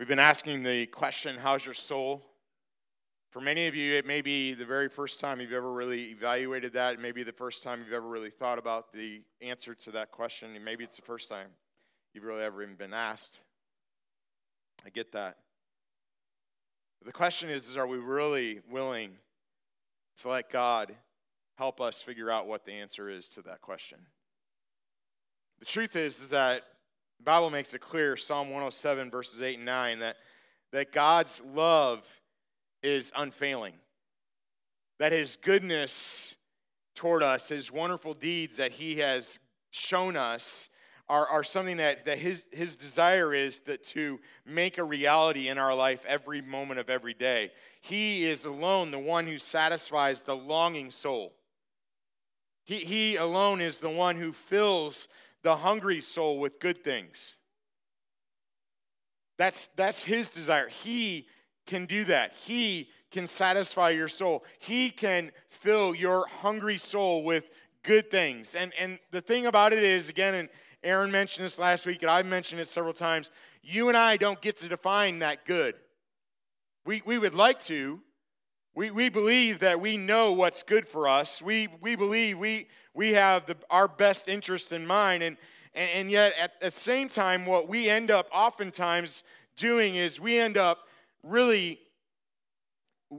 We've been asking the question, How's your soul? For many of you, it may be the very first time you've ever really evaluated that. It may be the first time you've ever really thought about the answer to that question. Maybe it's the first time you've really ever even been asked. I get that. The question is, is are we really willing to let God help us figure out what the answer is to that question? The truth is, is that the Bible makes it clear, Psalm 107, verses 8 and 9, that, that God's love is unfailing. That his goodness toward us, his wonderful deeds that he has shown us, are, are something that, that his, his desire is that to make a reality in our life every moment of every day. He is alone the one who satisfies the longing soul. He, he alone is the one who fills the hungry soul with good things. That's, that's his desire. He can do that. He can satisfy your soul. He can fill your hungry soul with good things. And, and the thing about it is, again, and Aaron mentioned this last week, and I've mentioned it several times, you and I don't get to define that good. We, we would like to. We, we believe that we know what's good for us. We, we believe we, we have the, our best interest in mind. And, and, and yet, at, the same time, what we end up oftentimes doing is we end up really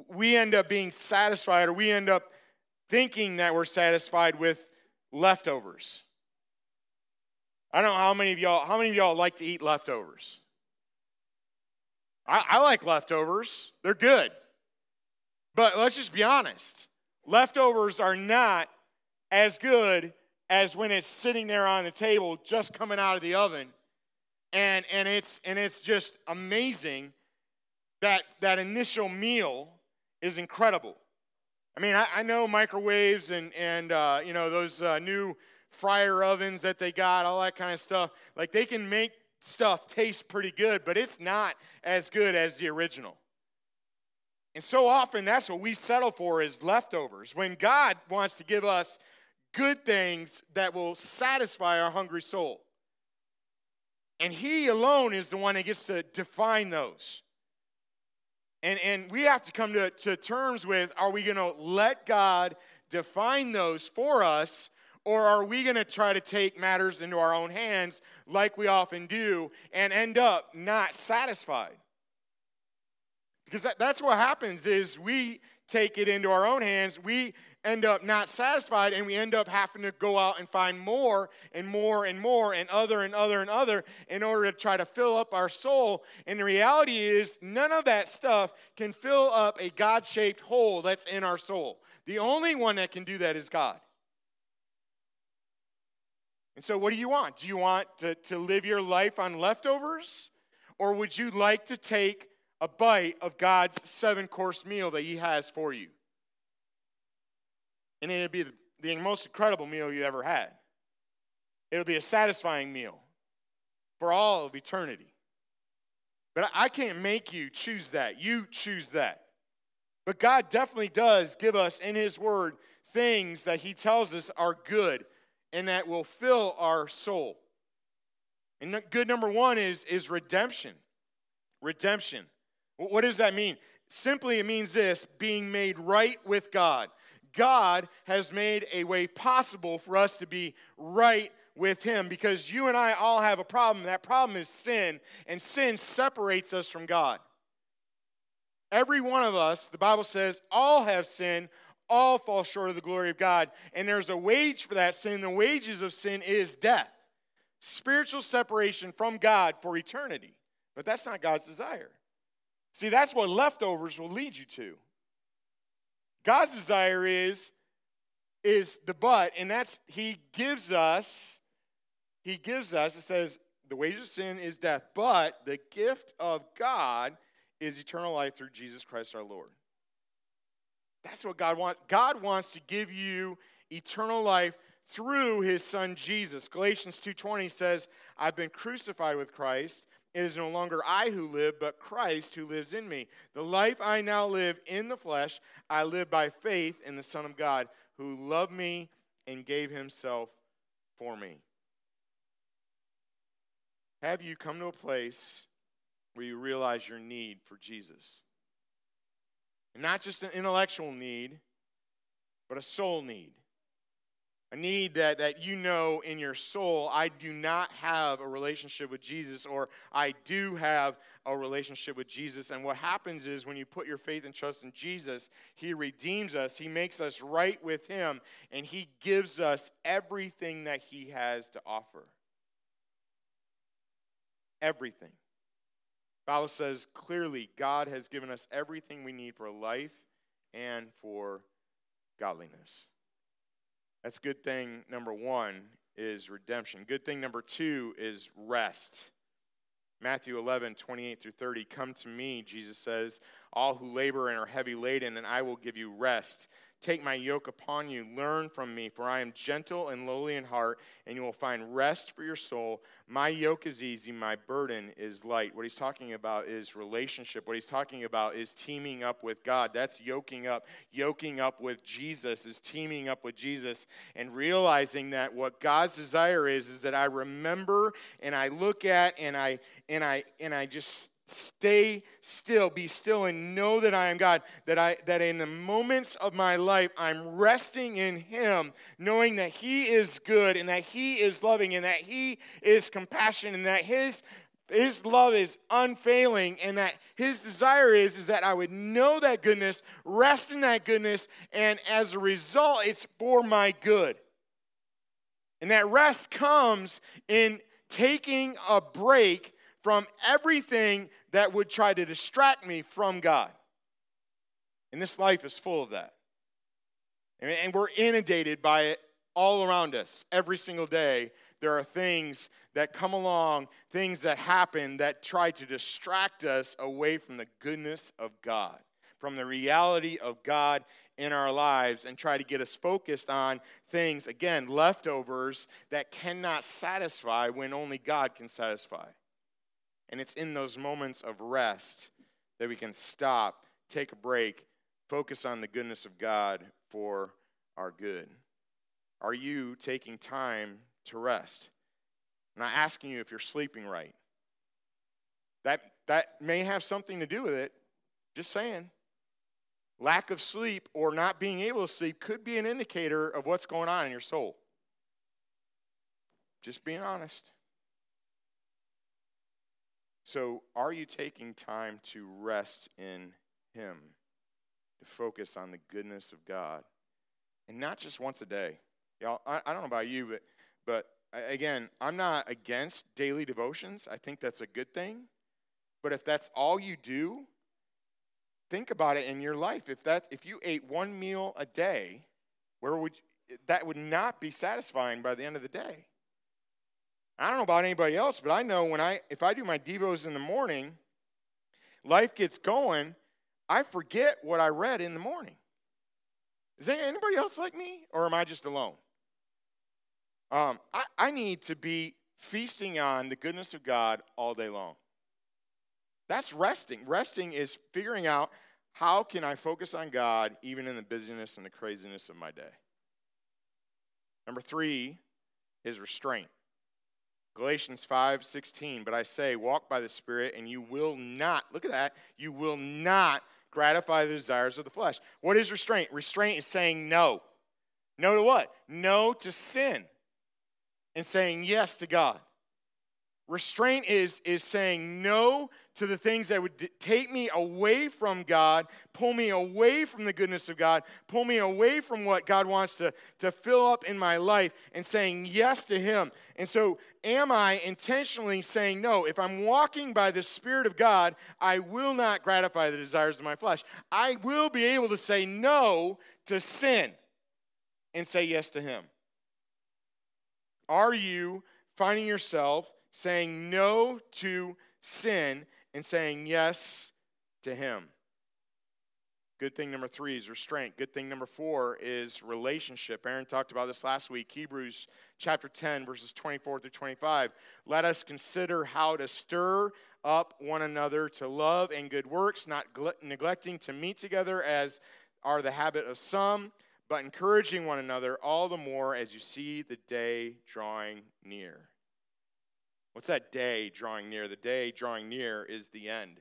we end up being satisfied or we end up thinking that we're satisfied with leftovers. I don't know how many of y'all how many of y'all like to eat leftovers? I, I like leftovers. They're good. But let's just be honest. Leftovers are not as good as when it's sitting there on the table just coming out of the oven and and it's and it's just amazing that, that initial meal is incredible. I mean, I, I know microwaves and, and uh, you know, those uh, new fryer ovens that they got, all that kind of stuff. Like, they can make stuff taste pretty good, but it's not as good as the original. And so often, that's what we settle for is leftovers. When God wants to give us good things that will satisfy our hungry soul. And He alone is the one that gets to define those. And, and we have to come to, to terms with are we going to let God define those for us, or are we going to try to take matters into our own hands like we often do and end up not satisfied? Because that, that's what happens is we take it into our own hands. We end up not satisfied and we end up having to go out and find more and more and more and other and other and other in order to try to fill up our soul. And the reality is, none of that stuff can fill up a God shaped hole that's in our soul. The only one that can do that is God. And so, what do you want? Do you want to, to live your life on leftovers? Or would you like to take a bite of God's seven course meal that He has for you? and it'll be the most incredible meal you ever had. It'll be a satisfying meal for all of eternity. But I can't make you choose that. You choose that. But God definitely does give us in His Word things that He tells us are good and that will fill our soul. And good number one is, is redemption. Redemption. What does that mean? Simply, it means this being made right with God. God has made a way possible for us to be right with Him because you and I all have a problem. That problem is sin, and sin separates us from God. Every one of us, the Bible says, all have sinned, all fall short of the glory of God. And there's a wage for that sin. The wages of sin is death, spiritual separation from God for eternity. But that's not God's desire. See, that's what leftovers will lead you to. God's desire is is the but, and that's he gives us, he gives us, it says, the wages of sin is death, but the gift of God is eternal life through Jesus Christ our Lord. That's what God wants. God wants to give you eternal life through his son Jesus. Galatians 2:20 says, "I've been crucified with Christ, it is no longer I who live, but Christ who lives in me. The life I now live in the flesh, I live by faith in the Son of God, who loved me and gave himself for me. Have you come to a place where you realize your need for Jesus. And not just an intellectual need, but a soul need. A need that, that you know in your soul, I do not have a relationship with Jesus, or I do have a relationship with Jesus. And what happens is when you put your faith and trust in Jesus, He redeems us, He makes us right with Him, and He gives us everything that He has to offer. Everything. Bible says clearly God has given us everything we need for life and for godliness. That's good thing number one is redemption. Good thing number two is rest. Matthew 11, 28 through 30. Come to me, Jesus says, all who labor and are heavy laden, and I will give you rest. Take my yoke upon you. Learn from me, for I am gentle and lowly in heart, and you will find rest for your soul. My yoke is easy, my burden is light. What he's talking about is relationship. What he's talking about is teaming up with God. That's yoking up. Yoking up with Jesus is teaming up with Jesus and realizing that what God's desire is is that I remember and I look at and I and I and I just stay still be still and know that i am god that i that in the moments of my life i'm resting in him knowing that he is good and that he is loving and that he is compassionate and that his his love is unfailing and that his desire is is that i would know that goodness rest in that goodness and as a result it's for my good. And that rest comes in taking a break from everything that would try to distract me from God. And this life is full of that. And we're inundated by it all around us every single day. There are things that come along, things that happen that try to distract us away from the goodness of God, from the reality of God in our lives, and try to get us focused on things, again, leftovers that cannot satisfy when only God can satisfy. And it's in those moments of rest that we can stop, take a break, focus on the goodness of God for our good. Are you taking time to rest? I'm not asking you if you're sleeping right. That, that may have something to do with it. Just saying. Lack of sleep or not being able to sleep could be an indicator of what's going on in your soul. Just being honest. So, are you taking time to rest in Him, to focus on the goodness of God, and not just once a day? Y'all, I, I don't know about you, but but again, I'm not against daily devotions. I think that's a good thing. But if that's all you do, think about it in your life. If that if you ate one meal a day, where would that would not be satisfying by the end of the day? I don't know about anybody else, but I know when I if I do my devos in the morning, life gets going, I forget what I read in the morning. Is there anybody else like me, or am I just alone? Um, I, I need to be feasting on the goodness of God all day long. That's resting. Resting is figuring out how can I focus on God even in the busyness and the craziness of my day. Number three is restraint. Galatians 5 16, but I say, walk by the Spirit, and you will not, look at that, you will not gratify the desires of the flesh. What is restraint? Restraint is saying no. No to what? No to sin and saying yes to God. Restraint is, is saying no to the things that would take me away from God, pull me away from the goodness of God, pull me away from what God wants to, to fill up in my life, and saying yes to Him. And so, am I intentionally saying no? If I'm walking by the Spirit of God, I will not gratify the desires of my flesh. I will be able to say no to sin and say yes to Him. Are you finding yourself saying no to sin and saying yes to Him. Good thing number three is restraint. Good thing number four is relationship. Aaron talked about this last week. Hebrews chapter 10, verses 24 through 25. Let us consider how to stir up one another to love and good works, not neglecting to meet together as are the habit of some, but encouraging one another all the more as you see the day drawing near. What's that day drawing near? The day drawing near is the end.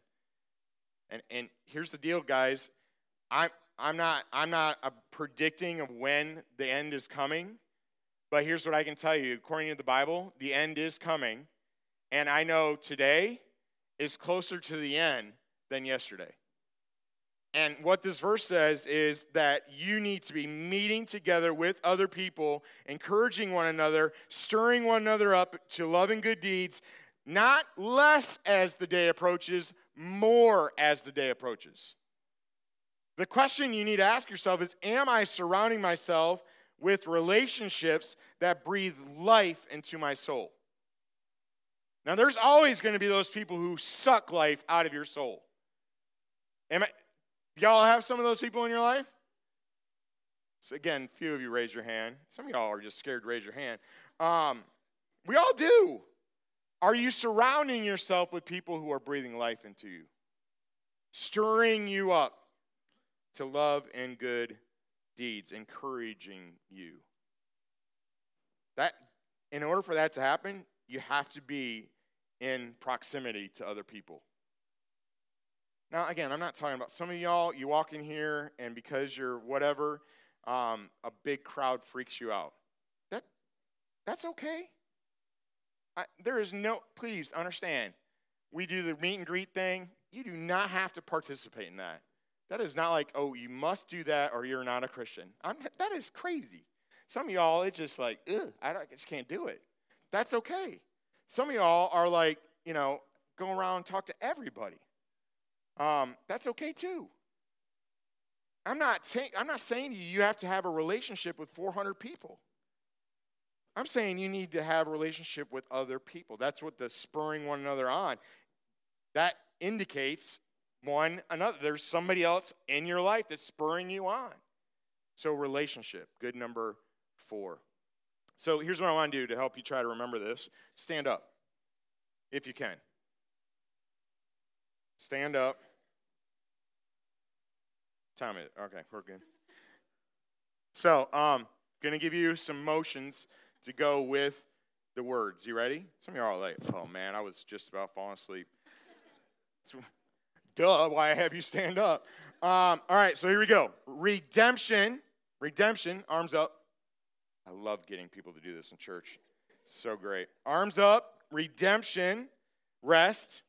And, and here's the deal, guys. I'm, I'm not, I'm not predicting of when the end is coming, but here's what I can tell you. According to the Bible, the end is coming. And I know today is closer to the end than yesterday. And what this verse says is that you need to be meeting together with other people, encouraging one another, stirring one another up to love and good deeds, not less as the day approaches, more as the day approaches. The question you need to ask yourself is Am I surrounding myself with relationships that breathe life into my soul? Now, there's always going to be those people who suck life out of your soul. Am I, Y'all have some of those people in your life? So again, few of you raise your hand. Some of y'all are just scared to raise your hand. Um, we all do. Are you surrounding yourself with people who are breathing life into you, stirring you up to love and good deeds, encouraging you? That, in order for that to happen, you have to be in proximity to other people. Now, again, I'm not talking about some of y'all, you walk in here and because you're whatever, um, a big crowd freaks you out. That, that's okay. I, there is no, please understand, we do the meet and greet thing. You do not have to participate in that. That is not like, oh, you must do that or you're not a Christian. I'm, that is crazy. Some of y'all, it's just like, ugh, I, I just can't do it. That's okay. Some of y'all are like, you know, go around and talk to everybody um, that's okay too. I'm not, ta- I'm not saying you you have to have a relationship with 400 people. I'm saying you need to have a relationship with other people. That's what the spurring one another on. That indicates one another. There's somebody else in your life that's spurring you on. So, relationship, good number four. So, here's what I want to do to help you try to remember this stand up if you can. Stand up. Time it. Okay, we're good. So, um, gonna give you some motions to go with the words. You ready? Some of y'all are like, "Oh man, I was just about falling asleep." Duh, why I have you stand up? Um, all right, so here we go. Redemption, redemption. Arms up. I love getting people to do this in church. so great. Arms up. Redemption. Rest.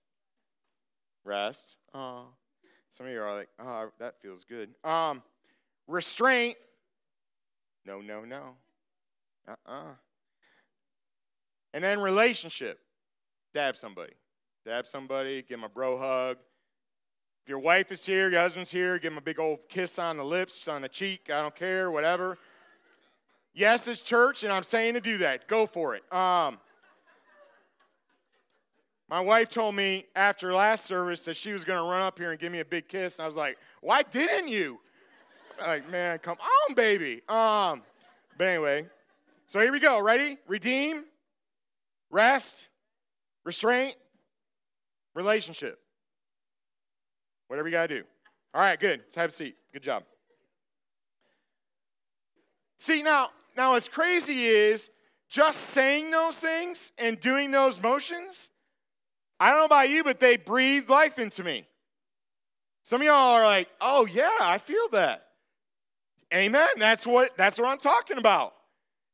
Rest. Oh. Some of you are like, oh, that feels good. Um, restraint. No, no, no. Uh uh-uh. uh And then relationship. Dab somebody. Dab somebody. Give them a bro hug. If your wife is here, your husband's here, give them a big old kiss on the lips, on the cheek. I don't care, whatever. Yes, it's church, and I'm saying to do that. Go for it. Um, my wife told me after last service that she was going to run up here and give me a big kiss. I was like, why didn't you? like, man, come on, baby. Um, but anyway, so here we go. Ready? Redeem, rest, restraint, relationship. Whatever you got to do. All right, good. Let's have a seat. Good job. See, now, now what's crazy is just saying those things and doing those motions I don't know about you, but they breathe life into me. Some of y'all are like, oh yeah, I feel that. Amen. That's what that's what I'm talking about.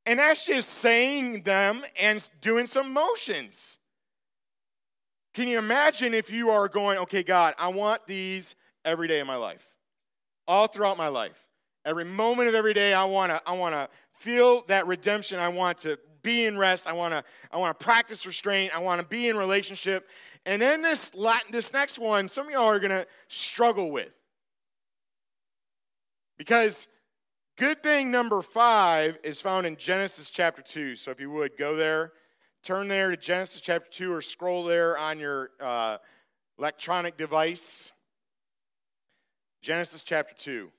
And that's just saying them and doing some motions. Can you imagine if you are going, okay, God, I want these every day of my life, all throughout my life. Every moment of every day, I want to I want to feel that redemption. I want to be in rest. I want to I want to practice restraint. I want to be in relationship. And then this Latin, this next one, some of y'all are going to struggle with. Because good thing number 5 is found in Genesis chapter 2. So if you would go there, turn there to Genesis chapter 2 or scroll there on your uh, electronic device. Genesis chapter 2.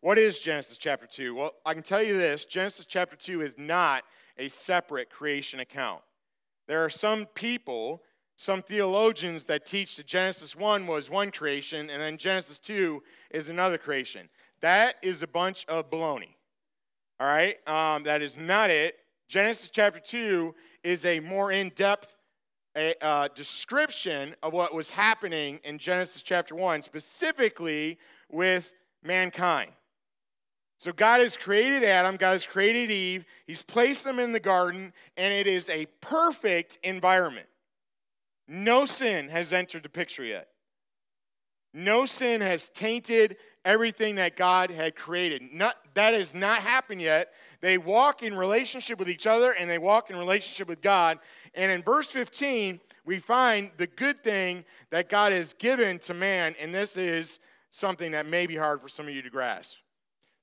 What is Genesis chapter 2? Well, I can tell you this Genesis chapter 2 is not a separate creation account. There are some people, some theologians that teach that Genesis 1 was one creation and then Genesis 2 is another creation. That is a bunch of baloney. All right? Um, that is not it. Genesis chapter 2 is a more in depth a, uh, description of what was happening in Genesis chapter 1, specifically with mankind. So God has created Adam, God has created Eve, He's placed them in the garden, and it is a perfect environment. No sin has entered the picture yet. No sin has tainted everything that God had created. Not, that has not happened yet. They walk in relationship with each other and they walk in relationship with God. And in verse 15, we find the good thing that God has given to man, and this is something that may be hard for some of you to grasp.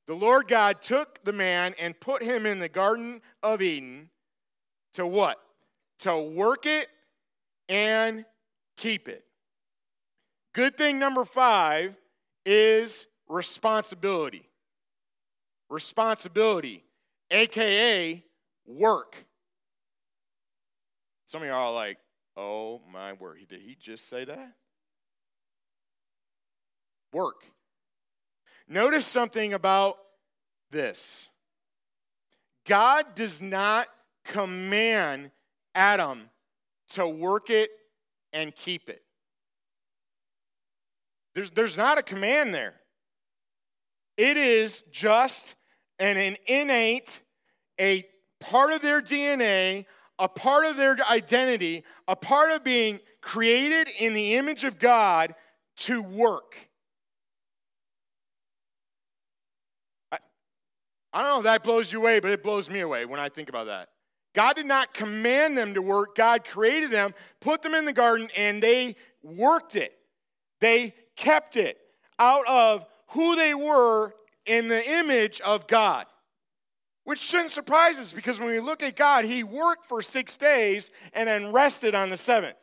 The Lord God took the man and put him in the Garden of Eden to what? To work it and keep it. Good thing number five is responsibility. Responsibility, aka work. Some of y'all are like, oh my word, did he just say that? Work. Notice something about this God does not command Adam to work it and keep it. There's, there's not a command there. It is just an, an innate, a part of their DNA, a part of their identity, a part of being created in the image of God to work. I don't know if that blows you away, but it blows me away when I think about that. God did not command them to work. God created them, put them in the garden, and they worked it. They kept it out of who they were in the image of God. Which shouldn't surprise us because when we look at God, He worked for six days and then rested on the seventh.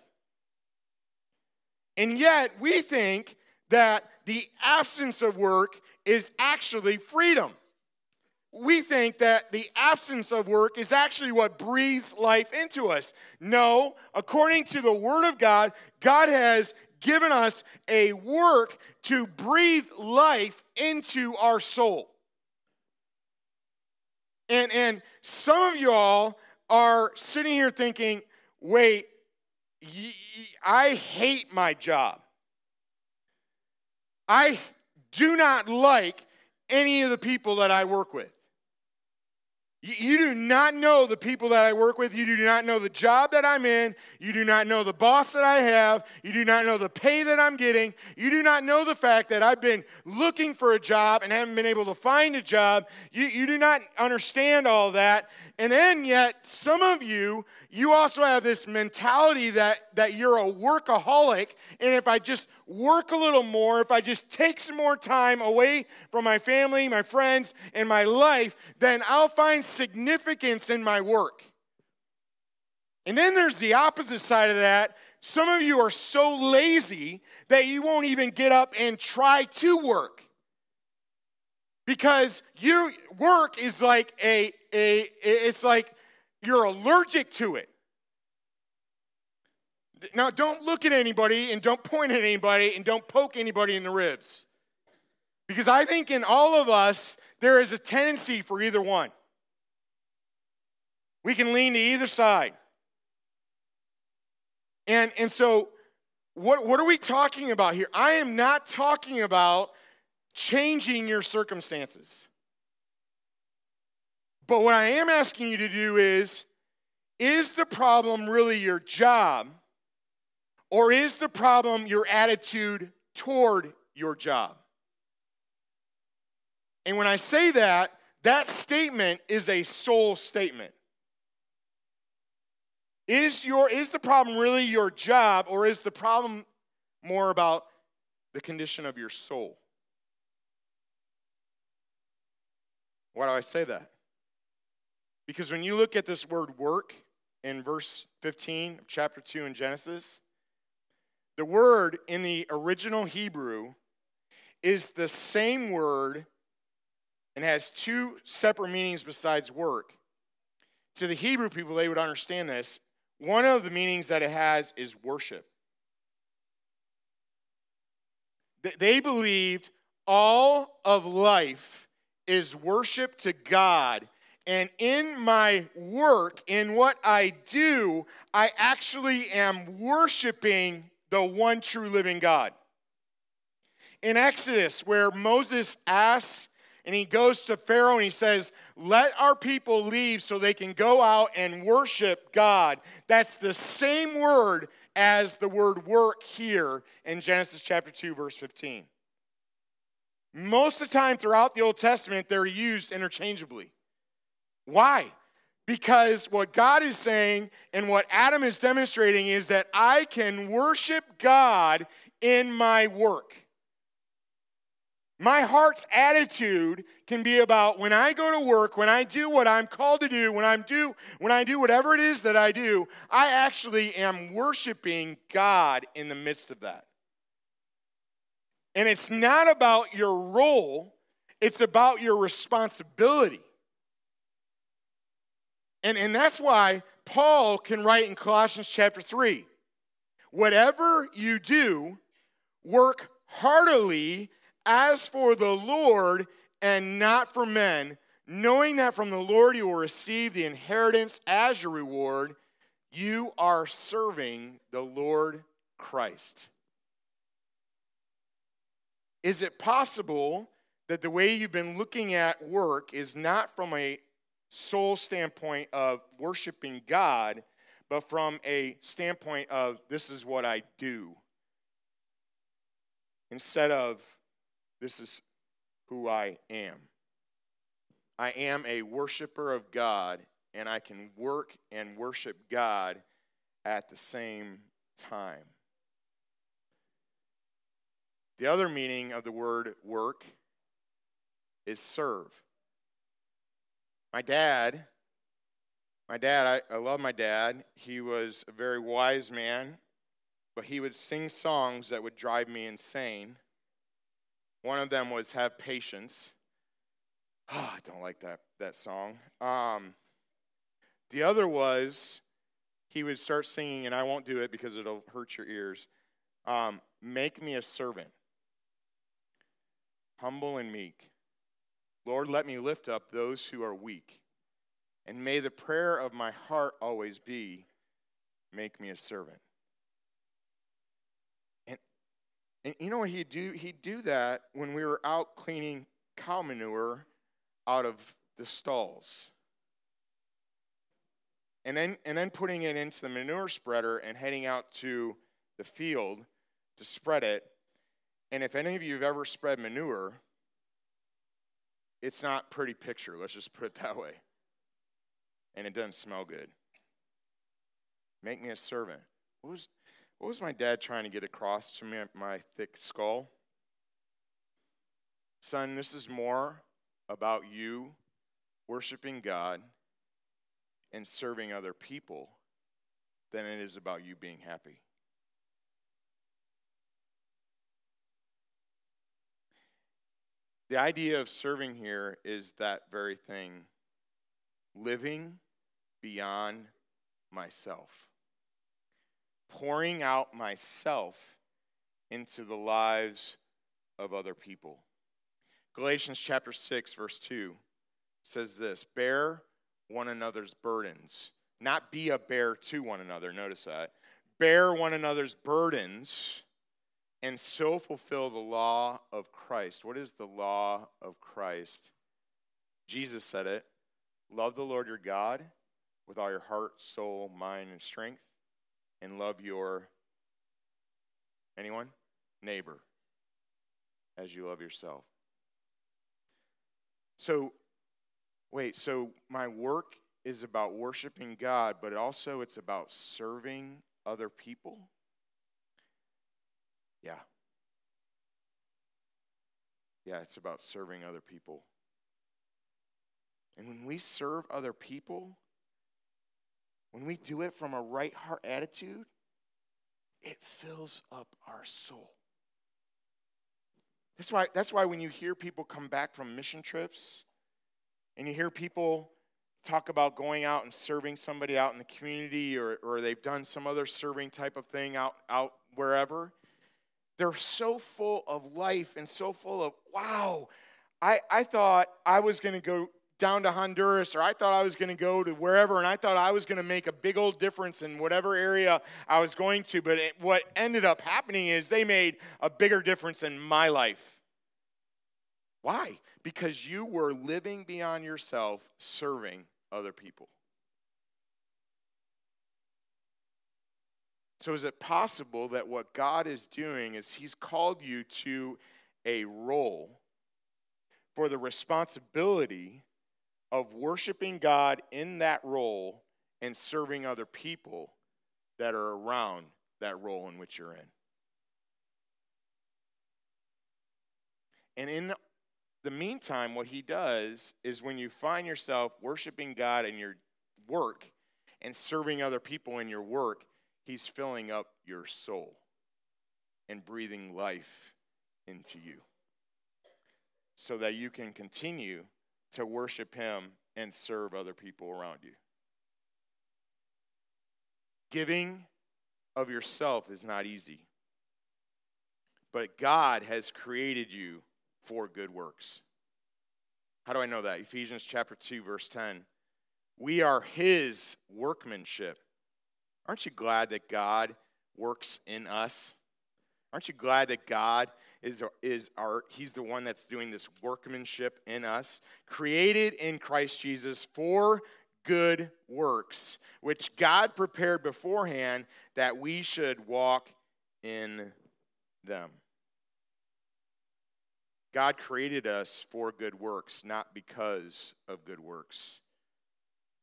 And yet, we think that the absence of work is actually freedom. We think that the absence of work is actually what breathes life into us. No, according to the Word of God, God has given us a work to breathe life into our soul. And, and some of y'all are sitting here thinking, wait, I hate my job. I do not like any of the people that I work with. You do not know the people that I work with. You do not know the job that I'm in. You do not know the boss that I have. You do not know the pay that I'm getting. You do not know the fact that I've been looking for a job and haven't been able to find a job. You, you do not understand all that. And then, yet, some of you, you also have this mentality that, that you're a workaholic. And if I just work a little more, if I just take some more time away from my family, my friends, and my life, then I'll find significance in my work. And then there's the opposite side of that. Some of you are so lazy that you won't even get up and try to work because your work is like a, it's like you're allergic to it. Now don't look at anybody and don't point at anybody and don't poke anybody in the ribs. Because i think in all of us there is a tendency for either one. We can lean to either side. And and so what, what are we talking about here? I am not talking about changing your circumstances. But what I am asking you to do is is the problem really your job, or is the problem your attitude toward your job? And when I say that, that statement is a soul statement. Is, your, is the problem really your job, or is the problem more about the condition of your soul? Why do I say that? Because when you look at this word work in verse 15 of chapter 2 in Genesis, the word in the original Hebrew is the same word and has two separate meanings besides work. To the Hebrew people, they would understand this. One of the meanings that it has is worship. They believed all of life is worship to God And in my work, in what I do, I actually am worshiping the one true living God. In Exodus, where Moses asks and he goes to Pharaoh and he says, Let our people leave so they can go out and worship God. That's the same word as the word work here in Genesis chapter 2, verse 15. Most of the time throughout the Old Testament, they're used interchangeably. Why? Because what God is saying and what Adam is demonstrating is that I can worship God in my work. My heart's attitude can be about when I go to work, when I do what I'm called to do, when I'm do when I do whatever it is that I do, I actually am worshiping God in the midst of that. And it's not about your role, it's about your responsibility. And, and that's why Paul can write in Colossians chapter 3 whatever you do, work heartily as for the Lord and not for men, knowing that from the Lord you will receive the inheritance as your reward, you are serving the Lord Christ. Is it possible that the way you've been looking at work is not from a soul standpoint of worshiping God, but from a standpoint of this is what I do? Instead of this is who I am. I am a worshiper of God, and I can work and worship God at the same time. The other meaning of the word work is serve. My dad, my dad, I, I love my dad. He was a very wise man, but he would sing songs that would drive me insane. One of them was Have Patience. Oh, I don't like that, that song. Um, the other was he would start singing, and I won't do it because it'll hurt your ears. Um, Make me a servant, humble and meek. Lord, let me lift up those who are weak. And may the prayer of my heart always be, Make me a servant. And and you know what he'd do? He'd do that when we were out cleaning cow manure out of the stalls. And then, and then putting it into the manure spreader and heading out to the field to spread it. And if any of you have ever spread manure, it's not pretty picture, let's just put it that way. And it doesn't smell good. Make me a servant. What was, what was my dad trying to get across to me, my thick skull? Son, this is more about you worshiping God and serving other people than it is about you being happy. The idea of serving here is that very thing living beyond myself pouring out myself into the lives of other people. Galatians chapter 6, verse 2 says this Bear one another's burdens, not be a bear to one another. Notice that. Bear one another's burdens and so fulfill the law of Christ. What is the law of Christ? Jesus said it Love the Lord your God with all your heart, soul, mind, and strength and love your anyone neighbor as you love yourself so wait so my work is about worshiping god but also it's about serving other people yeah yeah it's about serving other people and when we serve other people when we do it from a right heart attitude, it fills up our soul. That's why, that's why when you hear people come back from mission trips and you hear people talk about going out and serving somebody out in the community or, or they've done some other serving type of thing out, out wherever, they're so full of life and so full of, wow, I, I thought I was going to go down to Honduras, or I thought I was going to go to wherever, and I thought I was going to make a big old difference in whatever area I was going to. But it, what ended up happening is they made a bigger difference in my life. Why? Because you were living beyond yourself, serving other people. So, is it possible that what God is doing is He's called you to a role for the responsibility of worshiping God in that role and serving other people that are around that role in which you're in? And in the meantime, what He does is when you find yourself worshiping God in your work and serving other people in your work, He's filling up your soul and breathing life into you so that you can continue to worship Him and serve other people around you. Giving of yourself is not easy, but God has created you for good works. How do I know that? Ephesians chapter 2 verse 10. We are his workmanship Aren't you glad that God works in us? Aren't you glad that God is, is our, He's the one that's doing this workmanship in us? Created in Christ Jesus for good works, which God prepared beforehand that we should walk in them. God created us for good works, not because of good works.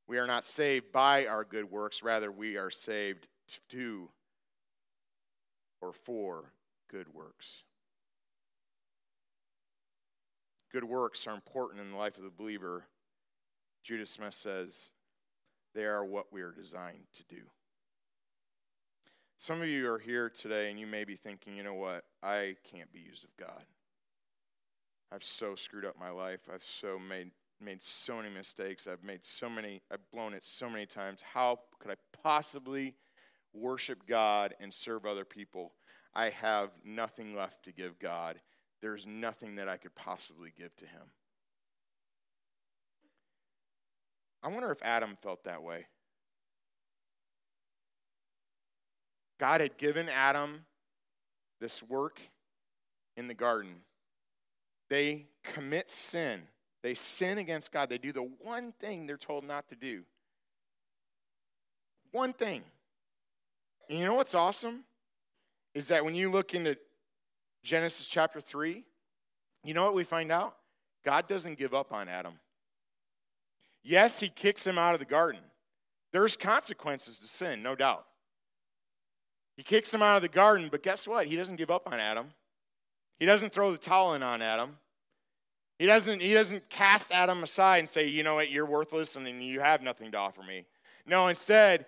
We are not saved by our good works, rather, we are saved to or for good works. Good works are important in the life of the believer. Judah Smith says they are what we are designed to do. Some of you are here today and you may be thinking, you know what? I can't be used of God. I've so screwed up my life. I've so made made so many mistakes. I've made so many, I've blown it so many times. How could I possibly worship God and serve other people? I have nothing left to give God. There's nothing that I could possibly give to Him. I wonder if Adam felt that way. God had given Adam this work in the garden. They commit sin they sin against God. They do the one thing they're told not to do. One thing. And you know what's awesome? Is that when you look into Genesis chapter 3, you know what we find out? God doesn't give up on Adam. Yes, he kicks him out of the garden. There's consequences to sin, no doubt. He kicks him out of the garden, but guess what? He doesn't give up on Adam. He doesn't throw the towel in on Adam. He doesn't, he doesn't cast Adam aside and say, you know what, you're worthless and then you have nothing to offer me. No, instead,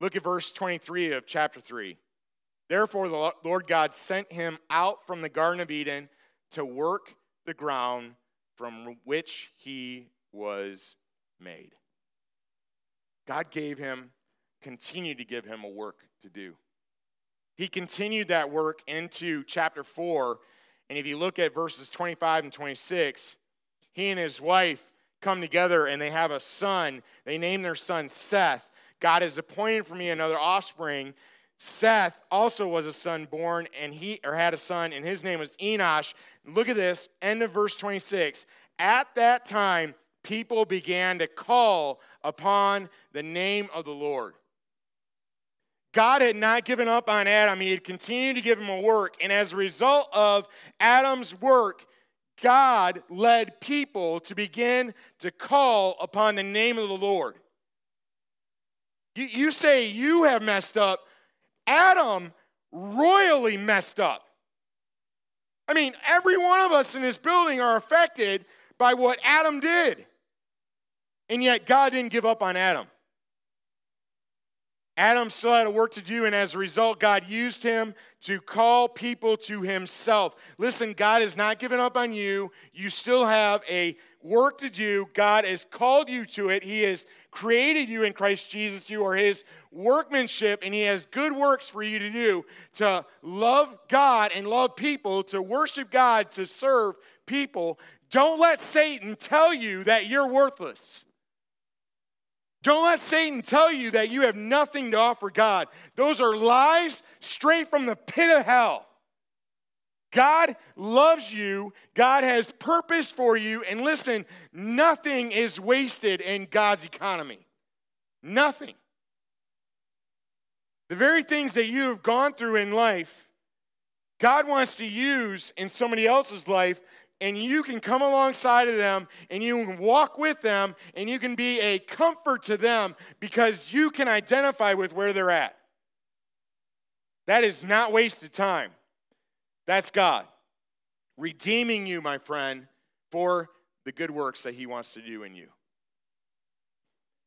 look at verse 23 of chapter 3. Therefore, the Lord God sent him out from the Garden of Eden to work the ground from which he was made. God gave him, continued to give him a work to do. He continued that work into chapter 4 and if you look at verses 25 and 26, he and his wife come together and they have a son. They name their son Seth. God has appointed for me another offspring. Seth also was a son born and he or had a son and his name was Enosh. Look at this, end of verse 26. At that time people began to call upon the name of the Lord. God had not given up on Adam. He had continued to give him a work. And as a result of Adam's work, God led people to begin to call upon the name of the Lord. You, you say you have messed up. Adam royally messed up. I mean, every one of us in this building are affected by what Adam did. And yet, God didn't give up on Adam. Adam still had a work to do, and as a result, God used him to call people to himself. Listen, God has not given up on you. You still have a work to do. God has called you to it. He has created you in Christ Jesus. You are his workmanship, and he has good works for you to do to love God and love people, to worship God, to serve people. Don't let Satan tell you that you're worthless. Don't let Satan tell you that you have nothing to offer God. Those are lies straight from the pit of hell. God loves you. God has purpose for you. And listen, nothing is wasted in God's economy. Nothing. The very things that you have gone through in life, God wants to use in somebody else's life, and you can come alongside of them and you can walk with them and you can be a comfort to them because you can identify with where they're at. That is not wasted time. That's God redeeming you, my friend, for the good works that He wants to do in you.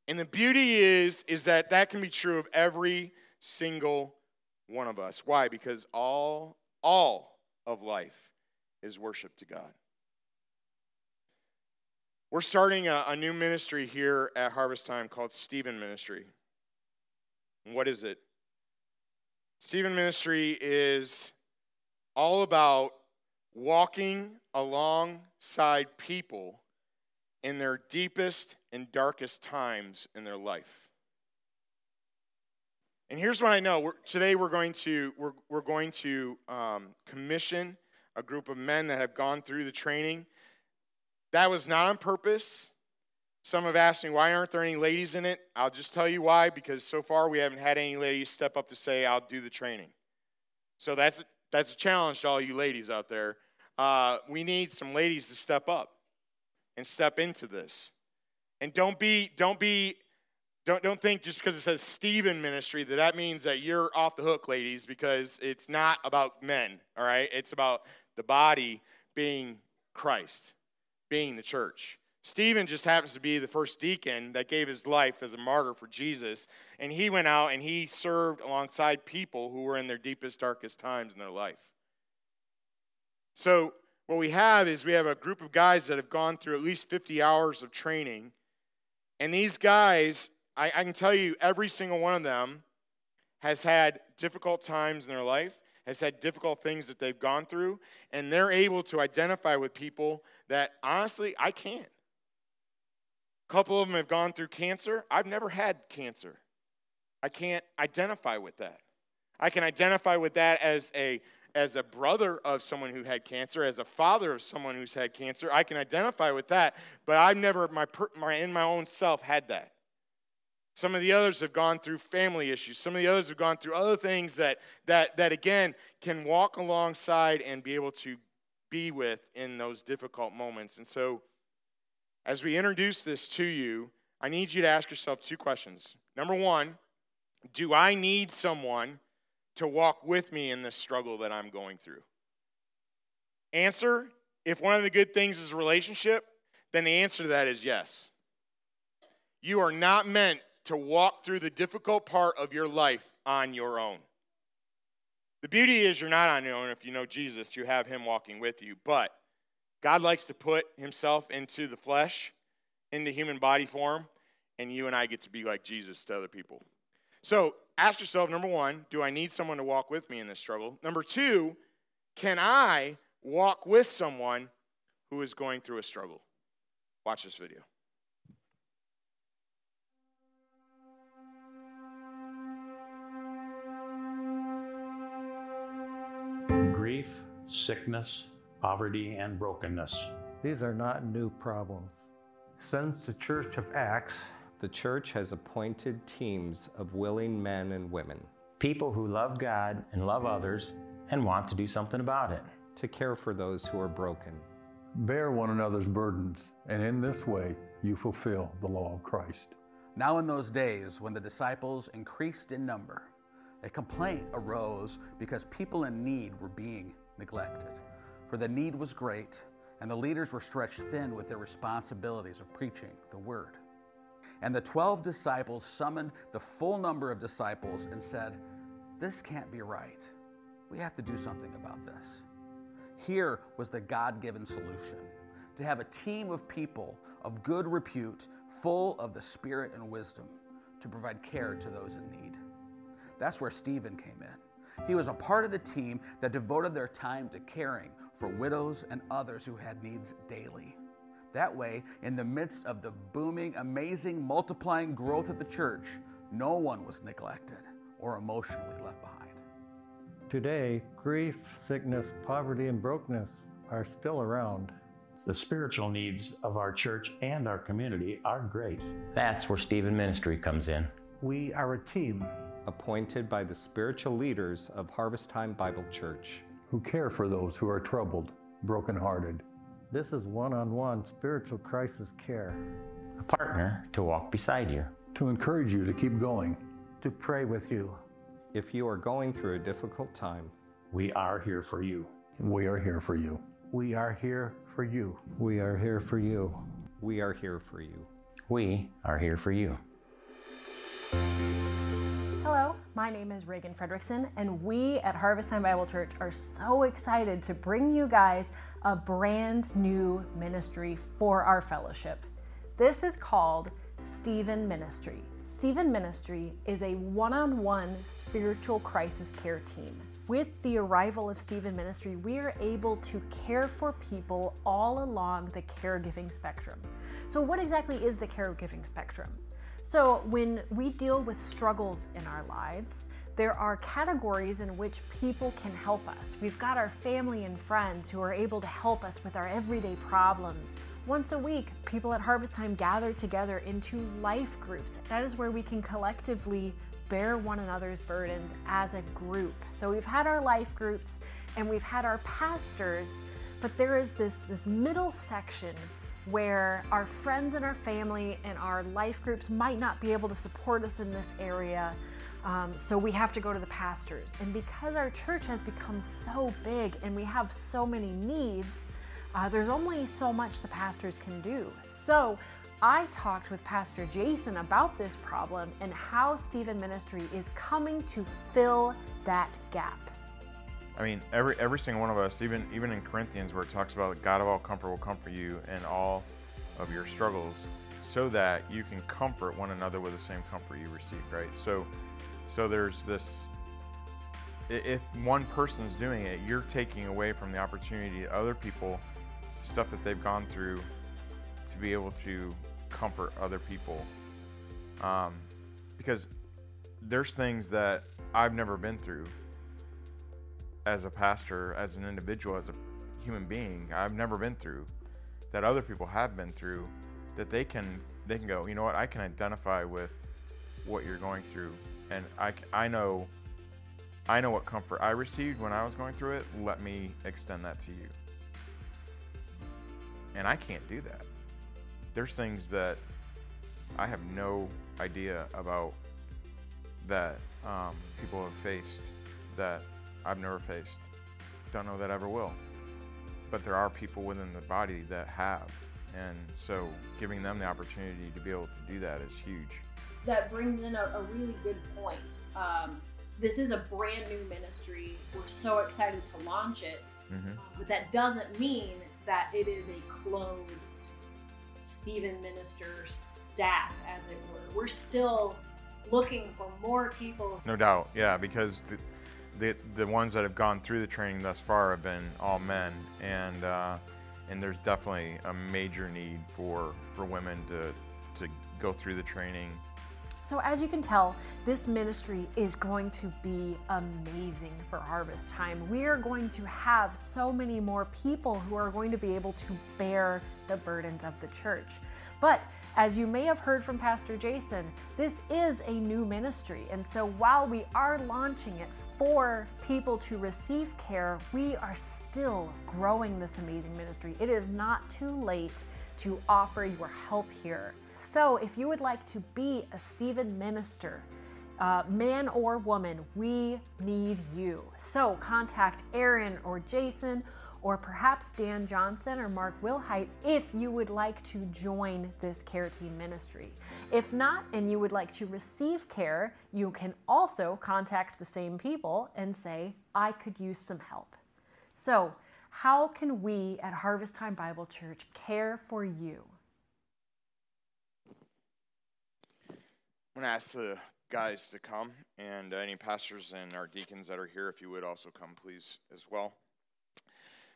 And the beauty is, is that that can be true of every single one of us. Why? Because all, all of life is worship to God. We're starting a, a new ministry here at Harvest Time called Stephen Ministry. And what is it? Stephen Ministry is all about walking alongside people in their deepest and darkest times in their life. And here's what I know: we're, today we're going to we're, we're going to um, commission a group of men that have gone through the training. That was not on purpose. Some have asked me why aren't there any ladies in it. I'll just tell you why because so far we haven't had any ladies step up to say I'll do the training. So that's that's a challenge to all you ladies out there. Uh, we need some ladies to step up and step into this. And don't be, don't be, don't, don't think just because it says Stephen ministry that that means that you're off the hook, ladies, because it's not about men, all right? It's about the body being Christ, being the church. Stephen just happens to be the first deacon that gave his life as a martyr for Jesus. And he went out and he served alongside people who were in their deepest, darkest times in their life. So, what we have is we have a group of guys that have gone through at least 50 hours of training. And these guys, I, I can tell you, every single one of them has had difficult times in their life, has had difficult things that they've gone through, and they're able to identify with people that honestly I can't. A couple of them have gone through cancer. I've never had cancer. I can't identify with that. I can identify with that as a as a brother of someone who had cancer, as a father of someone who's had cancer. I can identify with that, but I've never my, my in my own self had that. Some of the others have gone through family issues. Some of the others have gone through other things that that that again can walk alongside and be able to be with in those difficult moments. And so as we introduce this to you, I need you to ask yourself two questions. Number one, do I need someone to walk with me in this struggle that I'm going through? Answer if one of the good things is a relationship, then the answer to that is yes. You are not meant to walk through the difficult part of your life on your own. The beauty is you're not on your own if you know Jesus, you have him walking with you. But God likes to put himself into the flesh, into human body form, and you and I get to be like Jesus to other people. So ask yourself number one, do I need someone to walk with me in this struggle? Number two, can I walk with someone who is going through a struggle? Watch this video. Sickness, poverty, and brokenness. These are not new problems. Since the Church of Acts, the church has appointed teams of willing men and women people who love God and love others and want to do something about it, to care for those who are broken. Bear one another's burdens, and in this way you fulfill the law of Christ. Now, in those days when the disciples increased in number, a complaint arose because people in need were being neglected for the need was great, and the leaders were stretched thin with their responsibilities of preaching the word. And the 12 disciples summoned the full number of disciples and said, This can't be right. We have to do something about this. Here was the God given solution to have a team of people of good repute, full of the Spirit and wisdom, to provide care to those in need. That's where Stephen came in. He was a part of the team that devoted their time to caring for widows and others who had needs daily. That way, in the midst of the booming, amazing, multiplying growth of the church, no one was neglected or emotionally left behind. Today, grief, sickness, poverty, and brokenness are still around. The spiritual needs of our church and our community are great. That's where Stephen Ministry comes in. We are a team appointed by the spiritual leaders of Harvest Time Bible Church. who care for those who are troubled, brokenhearted, This is one on one spiritual crisis care. A partner to walk beside you. to encourage you to keep going. to pray with you. If you are going through a difficult time, We are here for you. We are here for you. We are here for you. We are here for you. we are here for you. We are here for you. Hello, my name is Reagan Fredrickson, and we at Harvest Time Bible Church are so excited to bring you guys a brand new ministry for our fellowship. This is called Stephen Ministry. Stephen Ministry is a one on one spiritual crisis care team. With the arrival of Stephen Ministry, we are able to care for people all along the caregiving spectrum. So, what exactly is the caregiving spectrum? So, when we deal with struggles in our lives, there are categories in which people can help us. We've got our family and friends who are able to help us with our everyday problems. Once a week, people at Harvest Time gather together into life groups. That is where we can collectively bear one another's burdens as a group. So, we've had our life groups and we've had our pastors, but there is this, this middle section where our friends and our family and our life groups might not be able to support us in this area. Um, so we have to go to the pastors. And because our church has become so big and we have so many needs, uh, there's only so much the pastors can do. So I talked with Pastor Jason about this problem and how Stephen Ministry is coming to fill that gap. I mean, every every single one of us, even even in Corinthians, where it talks about God of all comfort will comfort you in all of your struggles, so that you can comfort one another with the same comfort you received. Right. So, so there's this. If one person's doing it, you're taking away from the opportunity to other people, stuff that they've gone through, to be able to comfort other people. Um, because there's things that I've never been through as a pastor, as an individual, as a human being, I've never been through that other people have been through that they can they can go, you know what, I can identify with what you're going through and I, I know I know what comfort I received when I was going through it. Let me extend that to you. And I can't do that. There's things that I have no idea about that um, people have faced that I've never faced. Don't know that I ever will. But there are people within the body that have. And so giving them the opportunity to be able to do that is huge. that brings in a, a really good point. Um, this is a brand new ministry. We're so excited to launch it, hmm but that doesn't mean that it is a closed Stephen minister staff, as it were. We're still looking for more people. No doubt, yeah, because the, the the ones that have gone through the training thus far have been all men, and uh, and there's definitely a major need for for women to to go through the training. So, as you can tell, this ministry is going to be amazing for harvest time. We are going to have so many more people who are going to be able to bear the burdens of the church. But as you may have heard from Pastor Jason, this is a new ministry. And so, while we are launching it for people to receive care, we are still growing this amazing ministry. It is not too late to offer your help here. So, if you would like to be a Stephen minister, uh, man or woman, we need you. So, contact Aaron or Jason or perhaps Dan Johnson or Mark Wilhite if you would like to join this care team ministry. If not, and you would like to receive care, you can also contact the same people and say, I could use some help. So, how can we at Harvest Time Bible Church care for you? I'm going to ask the guys to come, and any pastors and our deacons that are here, if you would also come, please, as well.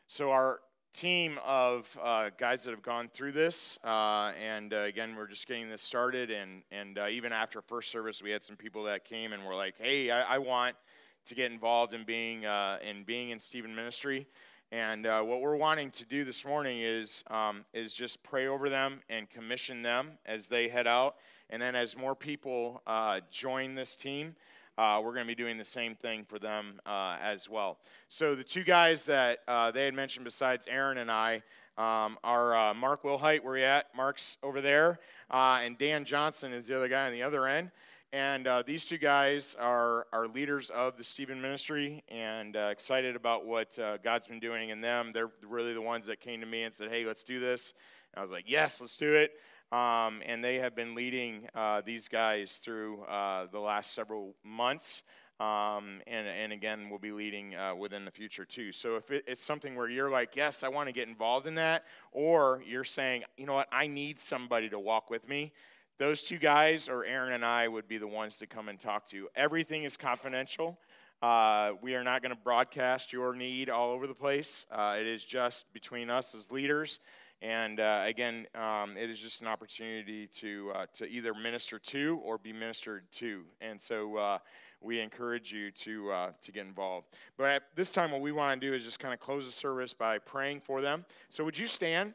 So, our team of uh, guys that have gone through this, uh, and uh, again, we're just getting this started. And, and uh, even after first service, we had some people that came and were like, hey, I, I want to get involved in being, uh, in, being in Stephen ministry. And uh, what we're wanting to do this morning is, um, is just pray over them and commission them as they head out. And then as more people join this team, uh, we're going to be doing the same thing for them uh, as well. So the two guys that uh, they had mentioned besides Aaron and I um, are uh, Mark Wilhite, where you at? Mark's over there, uh, and Dan Johnson is the other guy on the other end. And uh, these two guys are, are leaders of the Stephen Ministry and excited about what God's been doing in them. They're really the ones that came to me and said, hey, let's do this. And I was like, yes, let's do it. Um, and they have been leading uh, these guys through uh, the last several months. Um, and, and again, we'll be leading uh, within the future too. So if it, it's something where you're like, yes, I want to get involved in that, or you're saying, you know what, I need somebody to walk with me, those two guys, or Aaron and I, would be the ones to come and talk to you. Everything is confidential. Uh, we are not going to broadcast your need all over the place. Uh, it is just between us as leaders and uh, again, um, it is just an opportunity to, uh, to either minister to or be ministered to. And so uh, we encourage you to, uh, to get involved. But at this time, what we want to do is just kind of close the service by praying for them. So would you stand?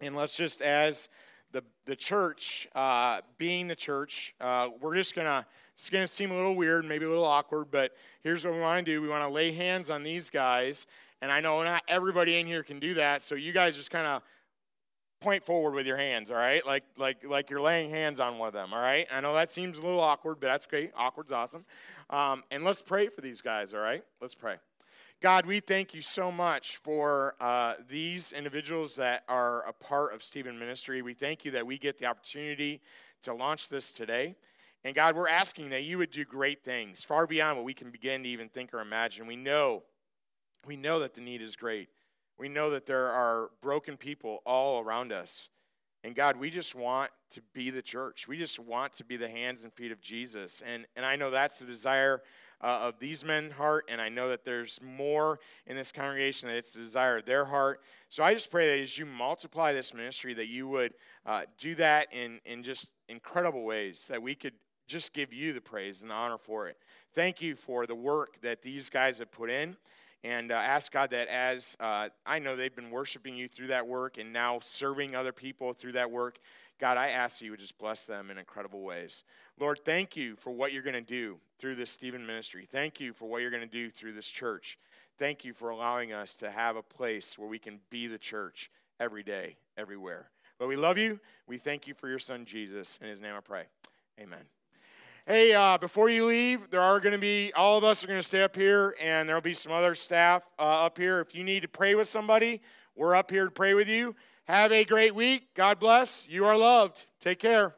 And let's just, as the, the church, uh, being the church, uh, we're just going to, it's going to seem a little weird, maybe a little awkward, but here's what we want to do. We want to lay hands on these guys. And I know not everybody in here can do that, so you guys just kind of point forward with your hands, all right? Like like like you're laying hands on one of them, all right? I know that seems a little awkward, but that's great. Awkward's awesome. Um, and let's pray for these guys, all right? Let's pray. God, we thank you so much for uh, these individuals that are a part of Stephen Ministry. We thank you that we get the opportunity to launch this today. And God, we're asking that you would do great things, far beyond what we can begin to even think or imagine. We know, we know that the need is great. We know that there are broken people all around us. And God, we just want to be the church. We just want to be the hands and feet of Jesus. And, and I know that's the desire uh, of these men's heart. And I know that there's more in this congregation that it's the desire of their heart. So I just pray that as you multiply this ministry, that you would uh, do that in, in just incredible ways, that we could just give you the praise and the honor for it. Thank you for the work that these guys have put in and uh, ask God that as uh, I know they've been worshiping you through that work and now serving other people through that work, God, I ask you would just bless them in incredible ways. Lord, thank you for what you're going to do through this Stephen ministry. Thank you for what you're going to do through this church. Thank you for allowing us to have a place where we can be the church every day, everywhere. But we love you. We thank you for your son, Jesus. In his name I pray. Amen. Hey, uh, before you leave, there are going to be, all of us are going to stay up here, and there will be some other staff uh, up here. If you need to pray with somebody, we're up here to pray with you. Have a great week. God bless. You are loved. Take care.